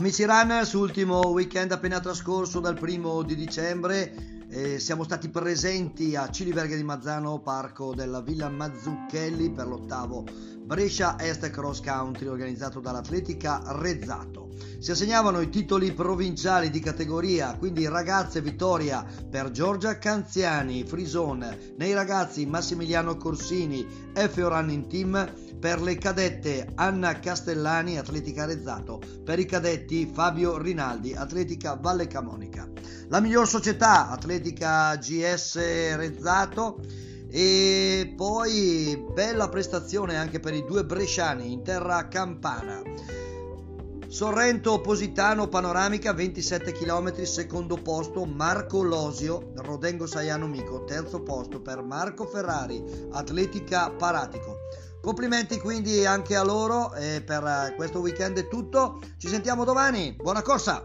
Amici runners, ultimo weekend appena trascorso dal primo di dicembre, eh, siamo stati presenti a Ciliverga di Mazzano, parco della Villa Mazzucchelli per l'ottavo Brescia Est Cross Country organizzato dall'Atletica Rezzato. Si assegnavano i titoli provinciali di categoria, quindi ragazze vittoria per Giorgia Canziani, Frison, nei ragazzi Massimiliano Corsini, F. Running Team, per le cadette Anna Castellani, Atletica Rezzato, per i cadetti Fabio Rinaldi, Atletica Valle Camonica. La miglior società, Atletica GS Rezzato, e poi bella prestazione anche per i due bresciani in terra campana. Sorrento Positano Panoramica 27 km secondo posto Marco Losio Rodengo Saiano Mico terzo posto per Marco Ferrari Atletica Paratico. Complimenti quindi anche a loro e per questo weekend è tutto. Ci sentiamo domani. Buona corsa